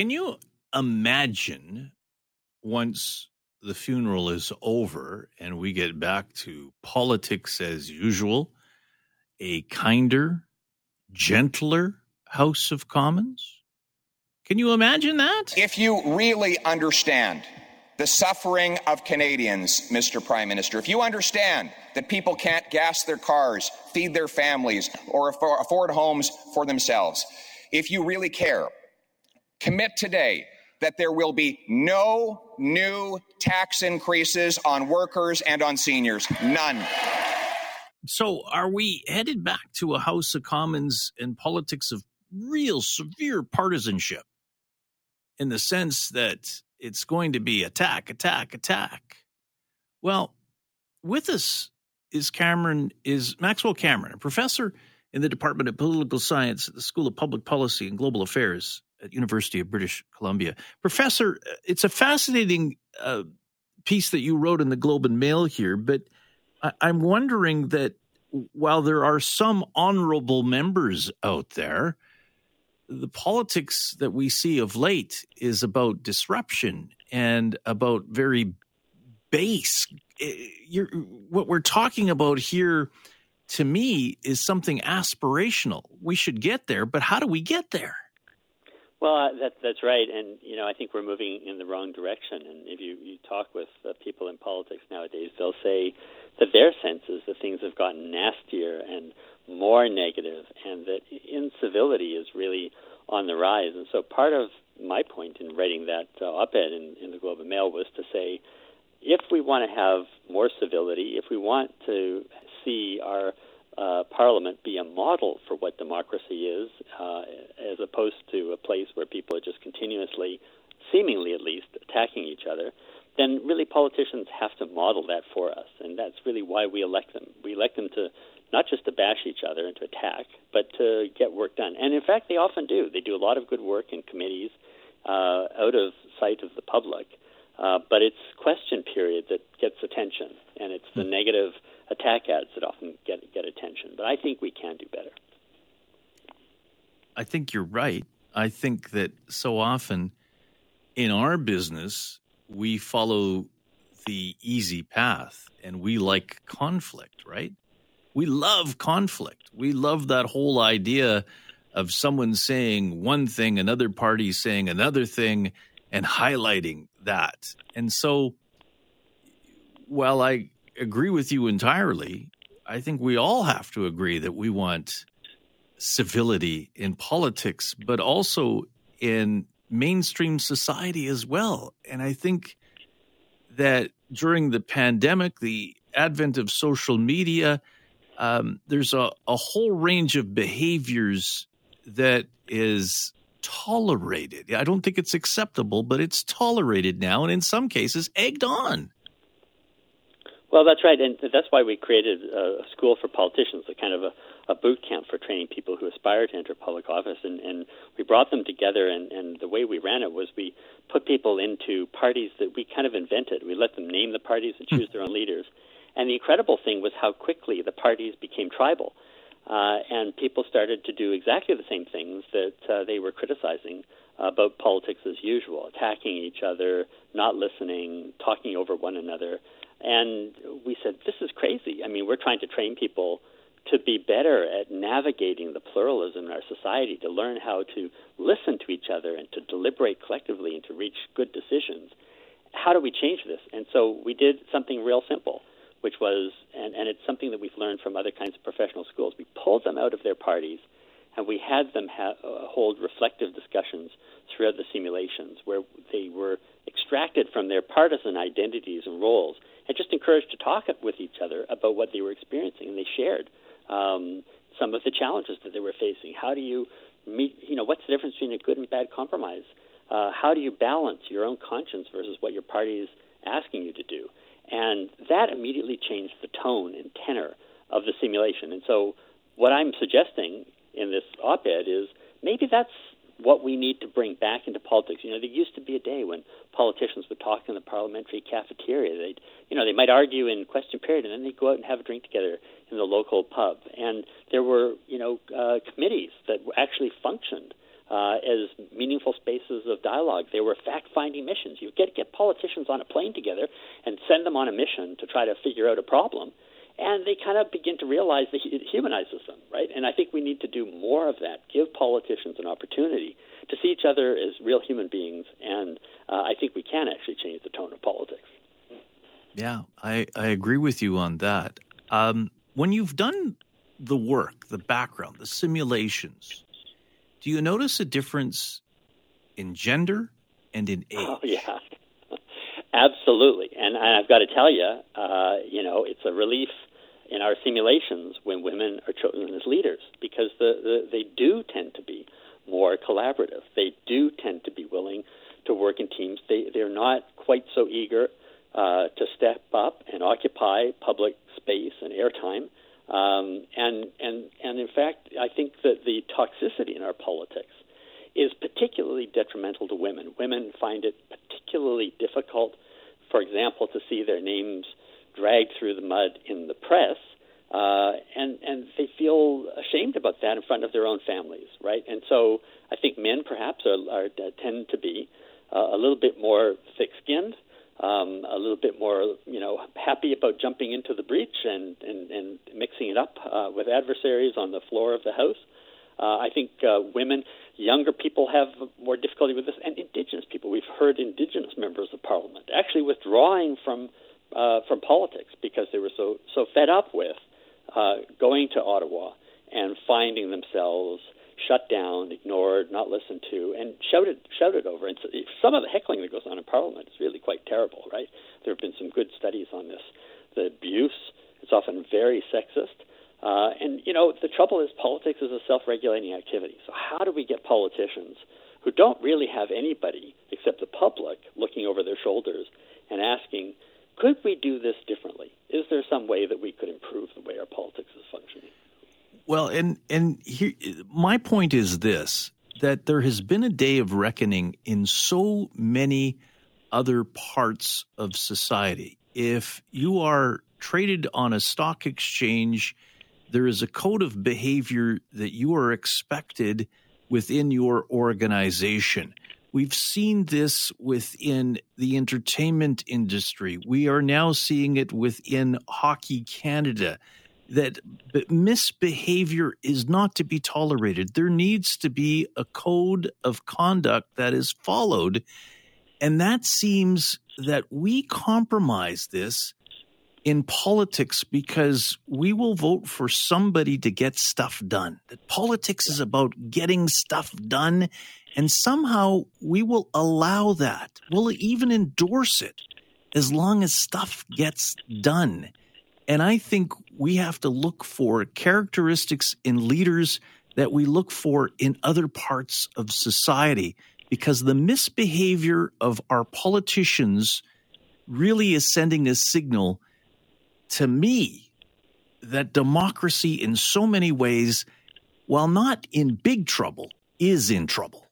Can you imagine once the funeral is over and we get back to politics as usual, a kinder, gentler House of Commons? Can you imagine that? If you really understand the suffering of Canadians, Mr. Prime Minister, if you understand that people can't gas their cars, feed their families, or afford homes for themselves, if you really care, commit today that there will be no new tax increases on workers and on seniors. None. So, are we headed back to a House of Commons and politics of real severe partisanship in the sense that it's going to be attack, attack, attack? Well, with us is Cameron, is Maxwell Cameron, a professor in the Department of Political Science at the School of Public Policy and Global Affairs at University of British Columbia. Professor, it's a fascinating uh, piece that you wrote in the Globe and Mail here, but I- I'm wondering that while there are some honorable members out there, the politics that we see of late is about disruption and about very base. You're, what we're talking about here, to me, is something aspirational. We should get there, but how do we get there? Well, that, that's right, and you know I think we're moving in the wrong direction. And if you, you talk with uh, people in politics nowadays, they'll say that their sense is that things have gotten nastier and more negative, and that incivility is really on the rise. And so, part of my point in writing that uh, op-ed in, in the Globe and Mail was to say, if we want to have more civility, if we want to see our uh, Parliament be a model for what democracy is, uh, as opposed to a place where people are just continuously, seemingly at least, attacking each other, then really politicians have to model that for us. And that's really why we elect them. We elect them to not just to bash each other and to attack, but to get work done. And in fact, they often do. They do a lot of good work in committees uh, out of sight of the public. Uh, but it's question period that gets attention, and it's the hmm. negative attack ads that often get get attention. But I think we can do better. I think you're right. I think that so often in our business we follow the easy path and we like conflict, right? We love conflict. We love that whole idea of someone saying one thing, another party saying another thing, and highlighting that. And so, while I agree with you entirely. I think we all have to agree that we want civility in politics, but also in mainstream society as well. And I think that during the pandemic, the advent of social media, um, there's a, a whole range of behaviors that is tolerated. I don't think it's acceptable, but it's tolerated now, and in some cases, egged on. Well, that's right, and that's why we created a school for politicians, a kind of a, a boot camp for training people who aspire to enter public office. And, and we brought them together, and, and the way we ran it was we put people into parties that we kind of invented. We let them name the parties and choose their own leaders. And the incredible thing was how quickly the parties became tribal. Uh, and people started to do exactly the same things that uh, they were criticizing about politics as usual, attacking each other, not listening, talking over one another. And we said, this is crazy. I mean, we're trying to train people to be better at navigating the pluralism in our society, to learn how to listen to each other and to deliberate collectively and to reach good decisions. How do we change this? And so we did something real simple, which was, and, and it's something that we've learned from other kinds of professional schools. Pulled them out of their parties and we had them ha- uh, hold reflective discussions throughout the simulations where they were extracted from their partisan identities and roles and just encouraged to talk with each other about what they were experiencing, and they shared um, some of the challenges that they were facing. How do you meet? You know, what's the difference between a good and bad compromise? Uh, how do you balance your own conscience versus what your party is asking you to do? And that immediately changed the tone and tenor of the simulation. And so, what I'm suggesting in this op-ed is maybe that's what we need to bring back into politics. You know, there used to be a day when politicians would talk in the parliamentary cafeteria. They'd, you know, they might argue in question period, and then they'd go out and have a drink together in the local pub. And there were, you know, uh, committees that actually functioned uh, as meaningful spaces of dialogue. They were fact-finding missions. You get get politicians on a plane together and send them on a mission to try to figure out a problem, and they kind of begin to realize that it humanizes them, right? And I think we need to do more of that. Give politicians an opportunity to see each other as real human beings, and uh, I think we can actually change the tone of politics. Yeah, I, I agree with you on that. Um, when you've done the work, the background, the simulations, do you notice a difference in gender and in age? Oh, yeah. Absolutely. And I've got to tell you, uh, you know, it's a relief in our simulations when women are chosen as leaders because the, the, they do tend to be more collaborative. They do tend to be willing to work in teams. They, they're not quite so eager uh, to step up and occupy public space and airtime. Um, and and and in fact, I think that the toxicity in our politics is particularly detrimental to women. Women find it particularly difficult, for example, to see their names dragged through the mud in the press, uh, and and they feel ashamed about that in front of their own families, right? And so I think men perhaps are, are tend to be uh, a little bit more thick-skinned um, a little bit more, you know, happy about jumping into the breach and, and, and mixing it up uh, with adversaries on the floor of the House. Uh, I think uh, women, younger people have more difficulty with this, and Indigenous people. We've heard Indigenous members of Parliament actually withdrawing from uh, from politics because they were so so fed up with uh, going to Ottawa and finding themselves shut down, ignored, not listened to, and shouted shouted over. And so some of the heckling that goes on in Parliament is really quite terrible, right? There have been some good studies on this. The abuse is often very sexist. Uh, and, you know, the trouble is politics is a self regulating activity. So, how do we get politicians who don't really have anybody except the public looking over their shoulders and asking, could we do this differently? Is there some way that we could improve the way our politics is functioning? Well, and and here, my point is this: that there has been a day of reckoning in so many other parts of society. If you are traded on a stock exchange, there is a code of behavior that you are expected within your organization. We've seen this within the entertainment industry. We are now seeing it within Hockey Canada that misbehavior is not to be tolerated. There needs to be a code of conduct that is followed. And that seems that we compromise this in politics because we will vote for somebody to get stuff done. That politics is about getting stuff done. And somehow we will allow that. We'll even endorse it as long as stuff gets done. And I think we have to look for characteristics in leaders that we look for in other parts of society because the misbehavior of our politicians really is sending a signal to me that democracy, in so many ways, while not in big trouble, is in trouble.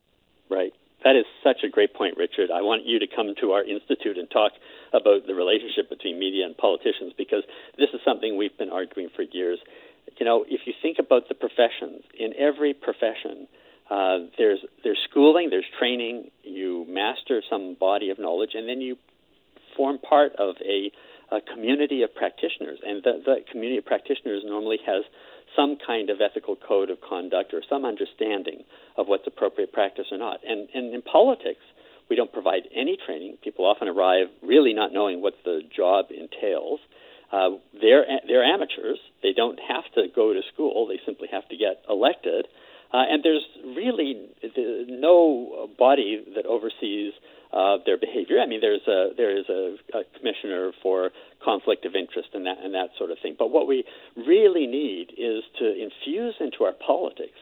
Right. That is such a great point, Richard. I want you to come to our institute and talk about the relationship between media and politicians because this is something we've been arguing for years. You know, if you think about the professions, in every profession, uh, there's there's schooling, there's training. You master some body of knowledge, and then you form part of a, a community of practitioners. And the community of practitioners normally has some kind of ethical code of conduct or some understanding of what's appropriate practice or not. And, and in politics, we don't provide any training. People often arrive really not knowing what the job entails. Uh, they're they're amateurs. They don't have to go to school. They simply have to get elected. Uh, and there's really no body that oversees uh, their behavior. I mean, there's a there is a, a commissioner for conflict of interest and that and that sort of thing. But what we really need is to infuse into our politics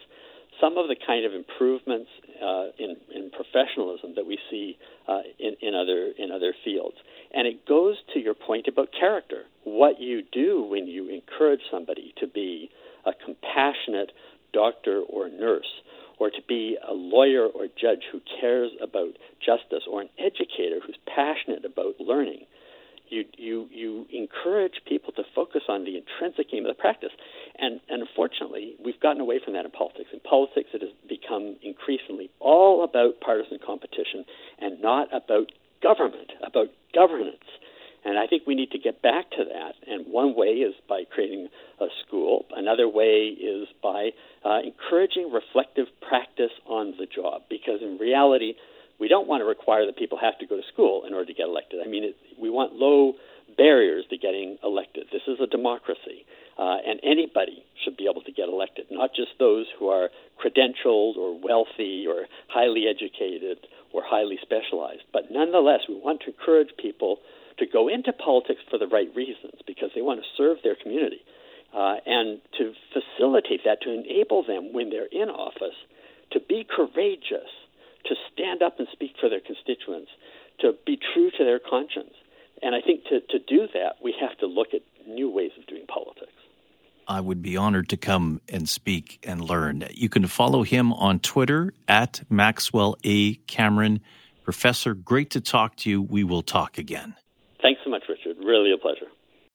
some of the kind of improvements uh, in, in professionalism that we see uh, in, in other in other fields. And it goes to your point about character. What you do when you encourage somebody to be a compassionate doctor or nurse, or to be a lawyer or judge who cares about justice, or an educator who's passionate about learning. You, you, you encourage people to focus on the intrinsic aim of the practice. And, and unfortunately, we've gotten away from that in politics. In politics, it has become increasingly all about partisan competition and not about government, about governance. And I think we need to get back to that. And one way is by creating a school. Another way is by uh, encouraging reflective practice on the job. Because in reality, we don't want to require that people have to go to school in order to get elected. I mean, it, we want low barriers to getting elected. This is a democracy, uh, and anybody should be able to get elected, not just those who are credentialed or wealthy or highly educated or highly specialized. But nonetheless, we want to encourage people to go into politics for the right reasons because they want to serve their community. Uh, and to facilitate that, to enable them when they're in office to be courageous, to stand up and speak for their constituents, to be true to their conscience. And I think to, to do that, we have to look at new ways of doing politics. I would be honored to come and speak and learn. You can follow him on Twitter at Maxwell A. Cameron. Professor, great to talk to you. We will talk again. Thanks so much, Richard. Really a pleasure.